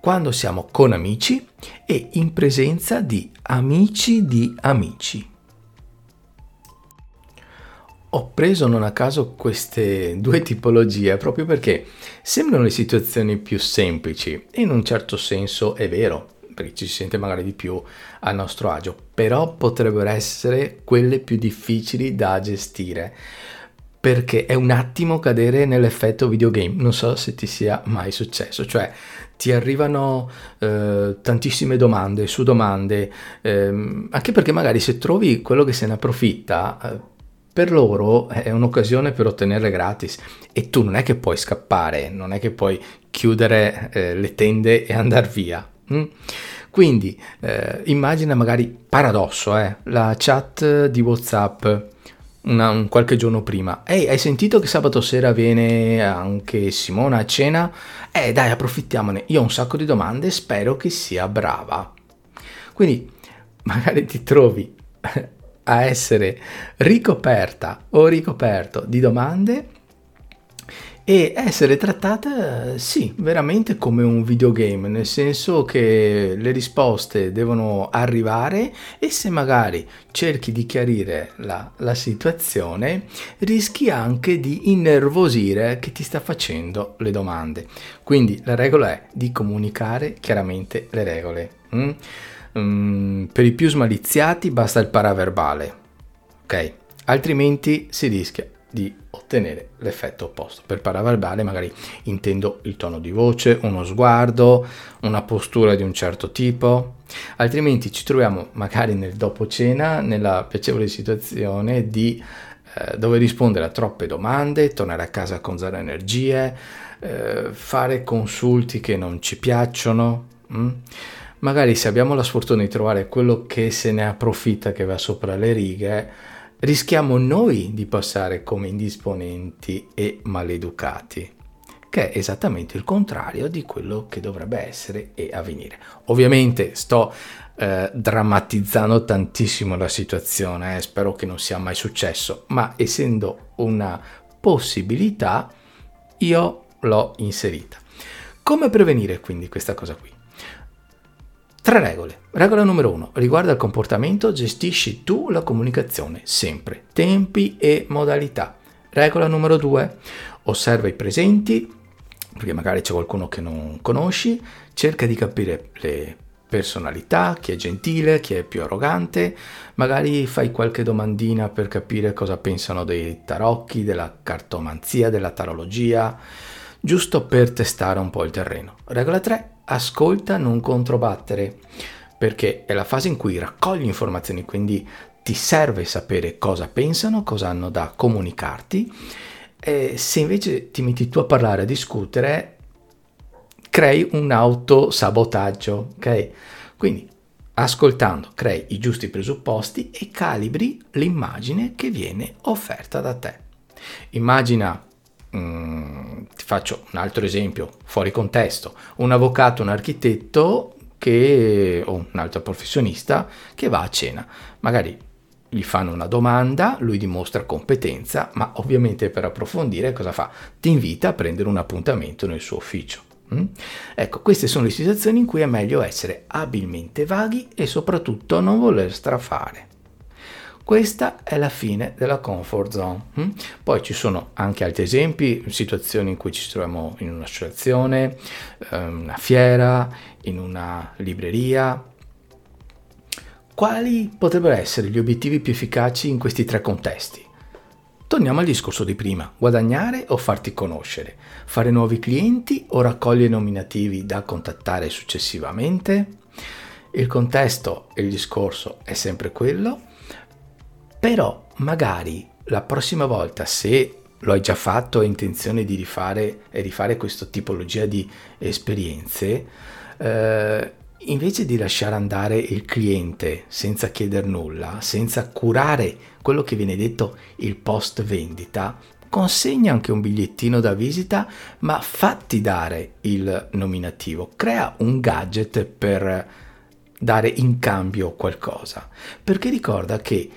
quando siamo con amici e in presenza di amici di amici. Ho preso non a caso queste due tipologie proprio perché sembrano le situazioni più semplici e in un certo senso è vero, perché ci si sente magari di più a nostro agio, però potrebbero essere quelle più difficili da gestire perché è un attimo cadere nell'effetto videogame, non so se ti sia mai successo, cioè ti arrivano eh, tantissime domande su domande, ehm, anche perché magari se trovi quello che se ne approfitta, eh, per loro è un'occasione per ottenerle gratis e tu non è che puoi scappare, non è che puoi chiudere eh, le tende e andare via. Hm? Quindi eh, immagina magari paradosso, eh, la chat di WhatsApp una, un qualche giorno prima. Ehi, hai sentito che sabato sera viene anche Simona a cena? Eh, dai, approfittiamone. Io ho un sacco di domande, spero che sia brava. Quindi magari ti trovi a essere ricoperta o ricoperto di domande e essere trattata, sì, veramente come un videogame, nel senso che le risposte devono arrivare e se magari cerchi di chiarire la, la situazione, rischi anche di innervosire chi ti sta facendo le domande. Quindi la regola è di comunicare chiaramente le regole. Mm? um, per i più smaliziati basta il paraverbale, ok? Altrimenti si rischia di ottenere l'effetto opposto. Per paraverbale magari intendo il tono di voce, uno sguardo, una postura di un certo tipo, altrimenti ci troviamo magari nel dopo cena nella piacevole situazione di eh, dover rispondere a troppe domande, tornare a casa con zero energie, eh, fare consulti che non ci piacciono. Hm? magari se abbiamo la sfortuna di trovare quello che se ne approfitta, che va sopra le righe, rischiamo noi di passare come indisponenti e maleducati, che è esattamente il contrario di quello che dovrebbe essere e avvenire. Ovviamente sto eh, drammatizzando tantissimo la situazione, eh, spero che non sia mai successo, ma essendo una possibilità, io l'ho inserita. Come prevenire quindi questa cosa qui? Tre regole. Regola numero uno, riguarda il comportamento, gestisci tu la comunicazione, sempre, tempi e modalità. Regola numero due, osserva i presenti, perché magari c'è qualcuno che non conosci, cerca di capire le personalità, chi è gentile, chi è più arrogante, magari fai qualche domandina per capire cosa pensano dei tarocchi, della cartomanzia, della tarologia, giusto per testare un po' il terreno. Regola 3, ascolta, non controbattere, perché è la fase in cui raccogli informazioni, quindi ti serve sapere cosa pensano, cosa hanno da comunicarti. E se invece ti metti tu a parlare, a discutere, crei un autosabotaggio, ok? Quindi ascoltando crei i giusti presupposti e calibri l'immagine che viene offerta da te. Immagina Mm, ti faccio un altro esempio fuori contesto, un avvocato, un architetto che, o un altro professionista che va a cena, magari gli fanno una domanda, lui dimostra competenza, ma ovviamente per approfondire cosa fa? Ti invita a prendere un appuntamento nel suo ufficio. Mm? Ecco, queste sono le situazioni in cui è meglio essere abilmente vaghi e soprattutto non voler strafare. Questa è la fine della comfort zone. Hm? Poi ci sono anche altri esempi, situazioni in cui ci troviamo in un'associazione, ehm, una fiera, in una libreria. Quali potrebbero essere gli obiettivi più efficaci in questi tre contesti? Torniamo al discorso di prima, guadagnare o farti conoscere, fare nuovi clienti o raccogliere nominativi da contattare successivamente? Il contesto e il discorso è sempre quello, però magari la prossima volta se lo hai già fatto e hai intenzione di rifare e rifare questa tipologia di esperienze, eh, invece di lasciare andare il cliente senza chiedere nulla, senza curare quello che viene detto il post vendita, consegna anche un bigliettino da visita, ma fatti dare il nominativo, crea un gadget per dare in cambio qualcosa, perché ricorda che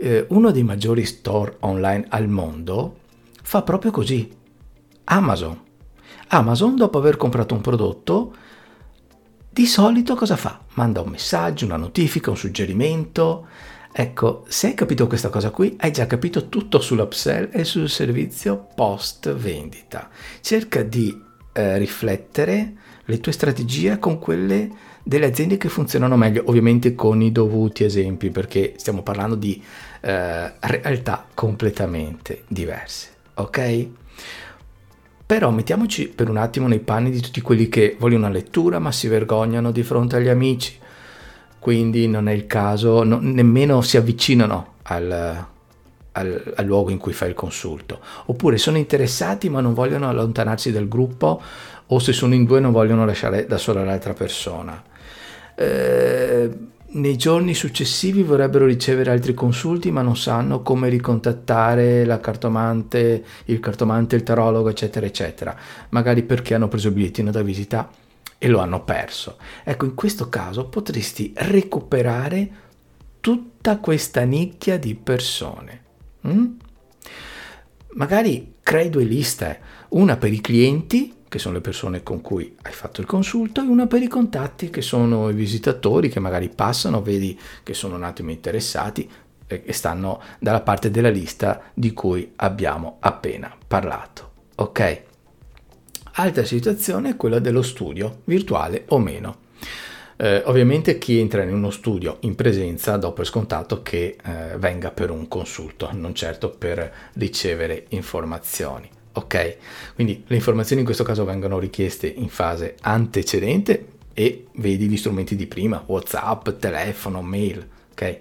eh, uno dei maggiori store online al mondo fa proprio così, Amazon. Amazon dopo aver comprato un prodotto di solito cosa fa? Manda un messaggio, una notifica, un suggerimento. Ecco, se hai capito questa cosa qui, hai già capito tutto sull'upsell e sul servizio post vendita. Cerca di eh, riflettere le tue strategie con quelle delle aziende che funzionano meglio, ovviamente con i dovuti esempi, perché stiamo parlando di eh, realtà completamente diverse. Ok? Però mettiamoci per un attimo nei panni di tutti quelli che vogliono una lettura ma si vergognano di fronte agli amici, quindi non è il caso, no, nemmeno si avvicinano al, al, al, luogo in cui fai il consulto, oppure sono interessati ma non vogliono allontanarsi dal gruppo o se sono in due non vogliono lasciare da sola l'altra persona. Eh, nei giorni successivi vorrebbero ricevere altri consulti ma non sanno come ricontattare la cartomante, il cartomante, il tarologo, eccetera, eccetera. Magari perché hanno preso il bigliettino da visita e lo hanno perso. Ecco, in questo caso potresti recuperare tutta questa nicchia di persone. Mm? Magari crei due liste, una per i clienti che sono le persone con cui hai fatto il consulto, e una per i contatti, che sono i visitatori che magari passano, vedi che sono un attimo interessati e stanno dalla parte della lista di cui abbiamo appena parlato. Ok? Altra situazione è quella dello studio, virtuale o meno. Eh, ovviamente chi entra in uno studio in presenza dopo è scontato che eh, venga per un consulto, non certo per ricevere informazioni. Ok, quindi le informazioni in questo caso vengono richieste in fase antecedente e vedi gli strumenti di prima, WhatsApp, telefono, mail, ok?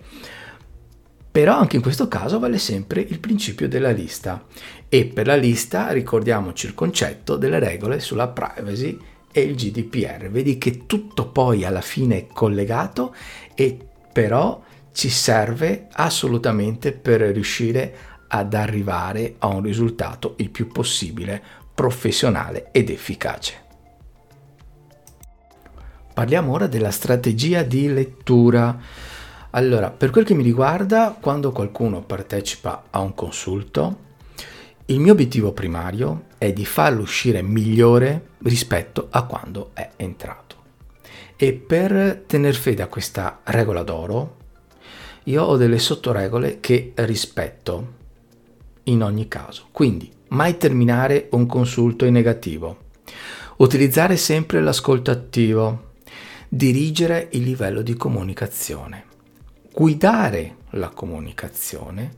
Però anche in questo caso vale sempre il principio della lista e per la lista ricordiamoci il concetto delle regole sulla privacy e il GDPR. Vedi che tutto poi alla fine è collegato e però ci serve assolutamente per riuscire a ad arrivare a un risultato il più possibile professionale ed efficace. Parliamo ora della strategia di lettura. Allora, per quel che mi riguarda, quando qualcuno partecipa a un consulto, il mio obiettivo primario è di farlo uscire migliore rispetto a quando è entrato. E per tener fede a questa regola d'oro, io ho delle sottoregole che rispetto in ogni caso. Quindi, mai terminare un consulto in negativo. Utilizzare sempre l'ascolto attivo. Dirigere il livello di comunicazione. Guidare la comunicazione.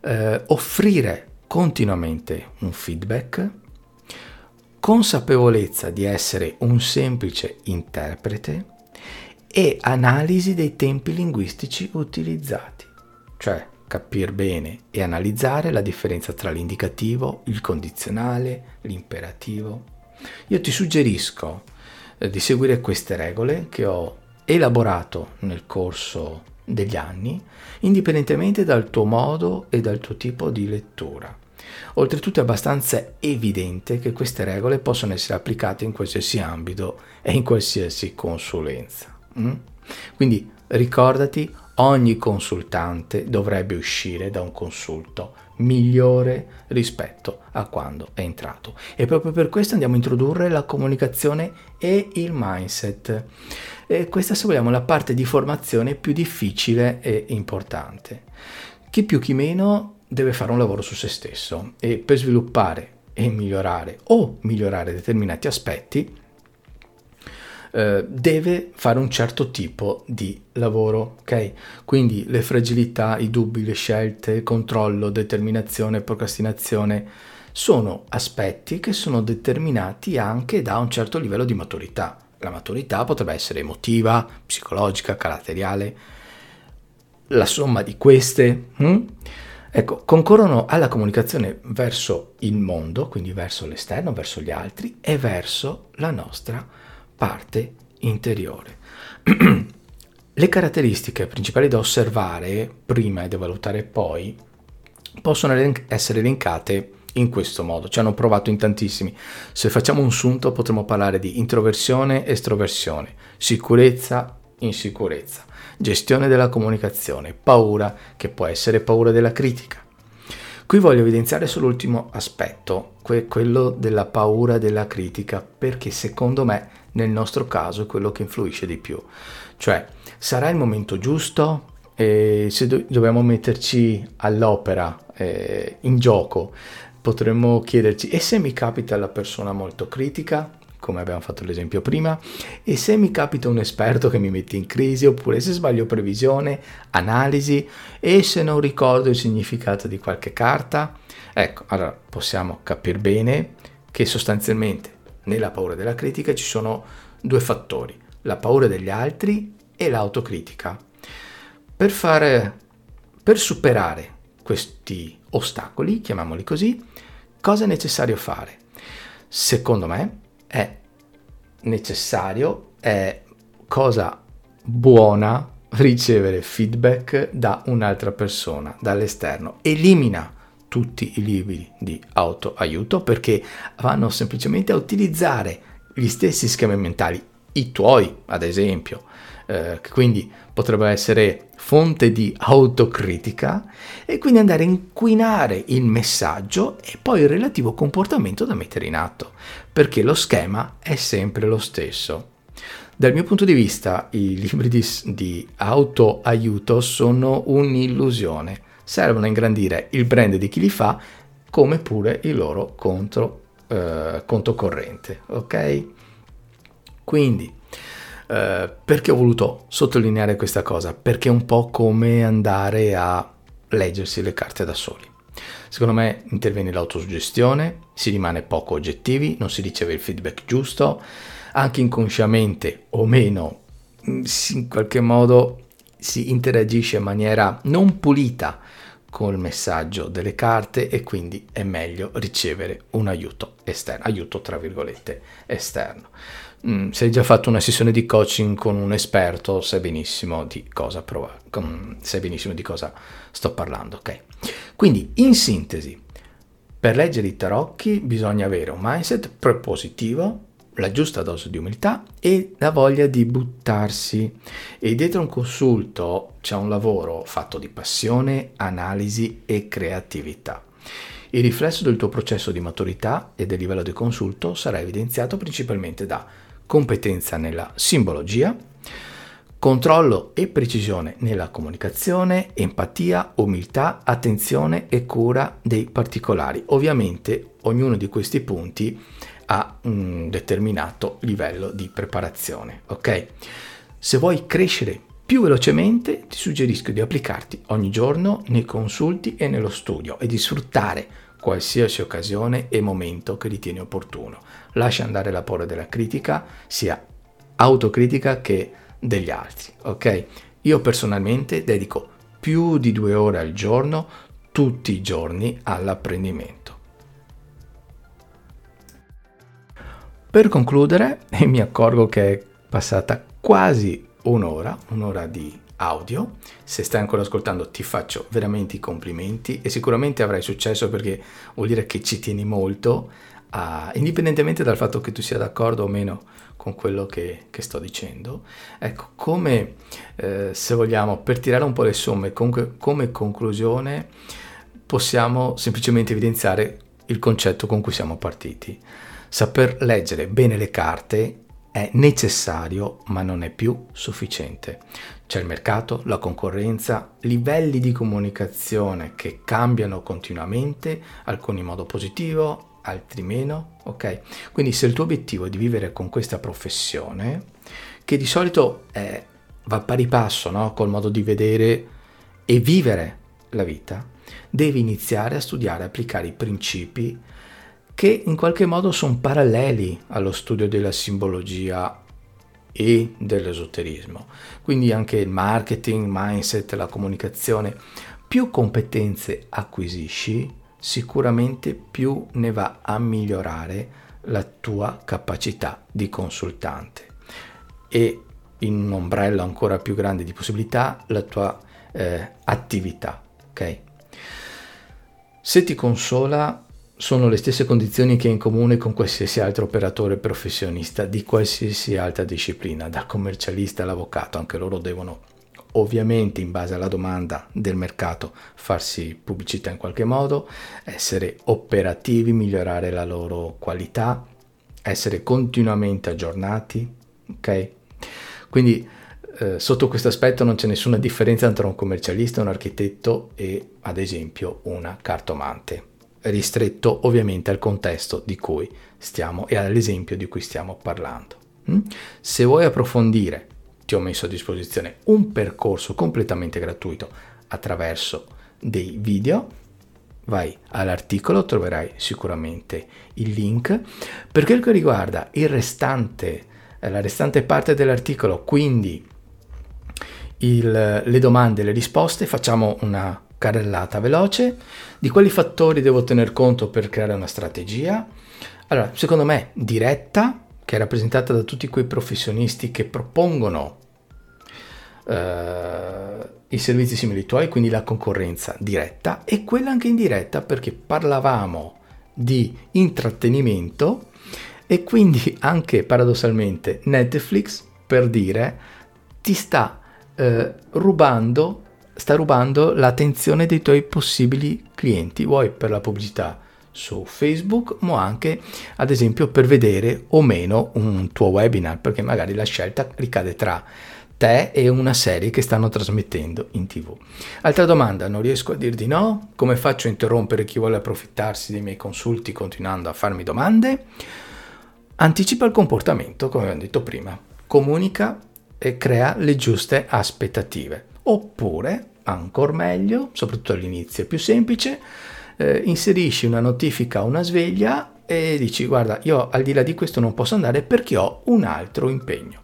Eh, offrire continuamente un feedback. Consapevolezza di essere un semplice interprete e analisi dei tempi linguistici utilizzati. Cioè, capire bene e analizzare la differenza tra l'indicativo, il condizionale, l'imperativo. Io ti suggerisco eh, di seguire queste regole che ho elaborato nel corso degli anni, indipendentemente dal tuo modo e dal tuo tipo di lettura. Oltretutto è abbastanza evidente che queste regole possono essere applicate in qualsiasi ambito e in qualsiasi consulenza. Mm? Quindi ricordati, ogni consultante dovrebbe uscire da un consulto migliore rispetto a quando è entrato. E proprio per questo andiamo a introdurre la comunicazione e il mindset. E questa, se vogliamo, è la parte di formazione più difficile e importante. Chi più chi meno deve fare un lavoro su se stesso e per sviluppare e migliorare o migliorare determinati aspetti eh, deve fare un certo tipo di lavoro, ok? Quindi le fragilità, i dubbi, le scelte, controllo, determinazione, procrastinazione sono aspetti che sono determinati anche da un certo livello di maturità. La maturità potrebbe essere emotiva, psicologica, caratteriale. La somma di queste hm? ecco, concorrono alla comunicazione verso il mondo, quindi verso l'esterno, verso gli altri e verso la nostra parte interiore. Le caratteristiche principali da osservare prima e da valutare poi possono essere elencate in questo modo, ci hanno provato in tantissimi. Se facciamo un sunto potremmo parlare di introversione, estroversione, sicurezza, insicurezza, gestione della comunicazione, paura, che può essere paura della critica. Qui voglio evidenziare solo l'ultimo aspetto, quello della paura della critica, perché secondo me nel nostro caso è quello che influisce di più. Cioè, sarà il momento giusto? E se do- dobbiamo metterci all'opera, eh, in gioco, potremmo chiederci, e se mi capita la persona molto critica? come abbiamo fatto l'esempio prima, e se mi capita un esperto che mi mette in crisi, oppure se sbaglio previsione, analisi, e se non ricordo il significato di qualche carta, ecco, allora possiamo capire bene che sostanzialmente nella paura della critica ci sono due fattori, la paura degli altri e l'autocritica. Per, fare, per superare questi ostacoli, chiamiamoli così, cosa è necessario fare? Secondo me è necessario, è cosa buona ricevere feedback da un'altra persona, dall'esterno. Elimina tutti i libri di autoaiuto perché vanno semplicemente a utilizzare gli stessi schemi mentali, i tuoi ad esempio, eh, quindi potrebbe essere fonte di autocritica e quindi andare a inquinare il messaggio e poi il relativo comportamento da mettere in atto, perché lo schema è sempre lo stesso. Dal mio punto di vista i libri di, di autoaiuto sono un'illusione servono a ingrandire il brand di chi li fa come pure il loro conto, eh, conto corrente. Ok? Quindi, eh, perché ho voluto sottolineare questa cosa? Perché è un po' come andare a leggersi le carte da soli. Secondo me interviene l'autosuggestione, si rimane poco oggettivi, non si riceve il feedback giusto, anche inconsciamente o meno, mm, in qualche modo si interagisce in maniera non pulita col messaggio delle carte e quindi è meglio ricevere un aiuto esterno, aiuto tra virgolette esterno. Mm, se hai già fatto una sessione di coaching con un esperto, sai benissimo di cosa provare, sai benissimo di cosa sto parlando, ok? Quindi, in sintesi, per leggere i tarocchi bisogna avere un mindset propositivo, la giusta dose di umiltà e la voglia di buttarsi. E dietro un consulto c'è un lavoro fatto di passione, analisi e creatività. Il riflesso del tuo processo di maturità e del livello di consulto sarà evidenziato principalmente da competenza nella simbologia, controllo e precisione nella comunicazione, empatia, umiltà, attenzione e cura dei particolari. Ovviamente ognuno di questi punti a un determinato livello di preparazione. Ok? Se vuoi crescere più velocemente, ti suggerisco di applicarti ogni giorno nei consulti e nello studio e di sfruttare qualsiasi occasione e momento che ritieni opportuno. Lascia andare la paura della critica, sia autocritica che degli altri. Ok? Io personalmente dedico più di due ore al giorno, tutti i giorni, all'apprendimento. Per concludere, e mi accorgo che è passata quasi un'ora, un'ora di audio. Se stai ancora ascoltando ti faccio veramente i complimenti e sicuramente avrai successo perché vuol dire che ci tieni molto, a, indipendentemente dal fatto che tu sia d'accordo o meno con quello che, che sto dicendo. Ecco, come eh, se vogliamo, per tirare un po' le somme, comunque, come conclusione possiamo semplicemente evidenziare il concetto con cui siamo partiti. Saper leggere bene le carte è necessario ma non è più sufficiente. C'è il mercato, la concorrenza, livelli di comunicazione che cambiano continuamente, alcuni in modo positivo, altri meno, ok? Quindi se il tuo obiettivo è di vivere con questa professione, che di solito è, va pari passo no? col modo di vedere e vivere la vita, devi iniziare a studiare, applicare i principi che in qualche modo sono paralleli allo studio della simbologia e dell'esoterismo. Quindi anche il marketing, mindset, la comunicazione. Più competenze acquisisci, sicuramente più ne va a migliorare la tua capacità di consultante e in un ombrello ancora più grande di possibilità la tua eh, attività. Ok? Se ti consola sono le stesse condizioni che in comune con qualsiasi altro operatore professionista di qualsiasi altra disciplina, dal commercialista all'avvocato, anche loro devono ovviamente in base alla domanda del mercato farsi pubblicità in qualche modo, essere operativi, migliorare la loro qualità, essere continuamente aggiornati, ok? Quindi eh, sotto questo aspetto non c'è nessuna differenza tra un commercialista, un architetto e ad esempio una cartomante ristretto ovviamente al contesto di cui stiamo e all'esempio di cui stiamo parlando. Mm? Se vuoi approfondire, ti ho messo a disposizione un percorso completamente gratuito attraverso dei video. Vai all'articolo, troverai sicuramente il link. Per quel che riguarda restante, eh, la restante parte dell'articolo, quindi il, le domande e le risposte, facciamo una carrellata veloce di quali fattori devo tener conto per creare una strategia. Allora, secondo me, diretta, che è rappresentata da tutti quei professionisti che propongono eh, i servizi simili ai tuoi, quindi la concorrenza diretta, e quella anche indiretta perché parlavamo di intrattenimento e quindi anche paradossalmente Netflix, per dire, ti sta eh, rubando sta rubando l'attenzione dei tuoi possibili clienti, vuoi per la pubblicità su Facebook, ma anche ad esempio per vedere o meno un tuo webinar, perché magari la scelta ricade tra te e una serie che stanno trasmettendo in tv. Altra domanda, non riesco a dir di no? Come faccio a interrompere chi vuole approfittarsi dei miei consulti continuando a farmi domande? Anticipa il comportamento, come abbiamo detto prima, comunica e crea le giuste aspettative. Oppure, ancora meglio, soprattutto all'inizio è più semplice, eh, inserisci una notifica una sveglia e dici guarda io al di là di questo non posso andare perché ho un altro impegno.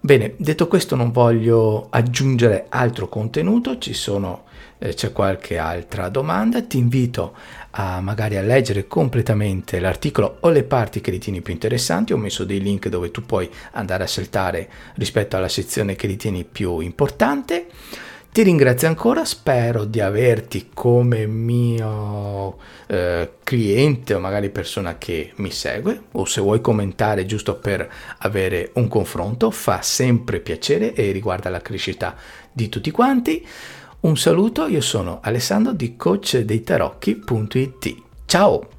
Bene, detto questo non voglio aggiungere altro contenuto, ci sono, c'è qualche altra domanda, ti invito a magari a leggere completamente l'articolo o le parti che ritieni più interessanti, ho messo dei link dove tu puoi andare a saltare rispetto alla sezione che ritieni più importante. Ti ringrazio ancora, spero di averti come mio eh, cliente o magari persona che mi segue o se vuoi commentare giusto per avere un confronto, fa sempre piacere e riguarda la crescita di tutti quanti. Un saluto, io sono Alessandro di coachdeitarochi.it. Ciao!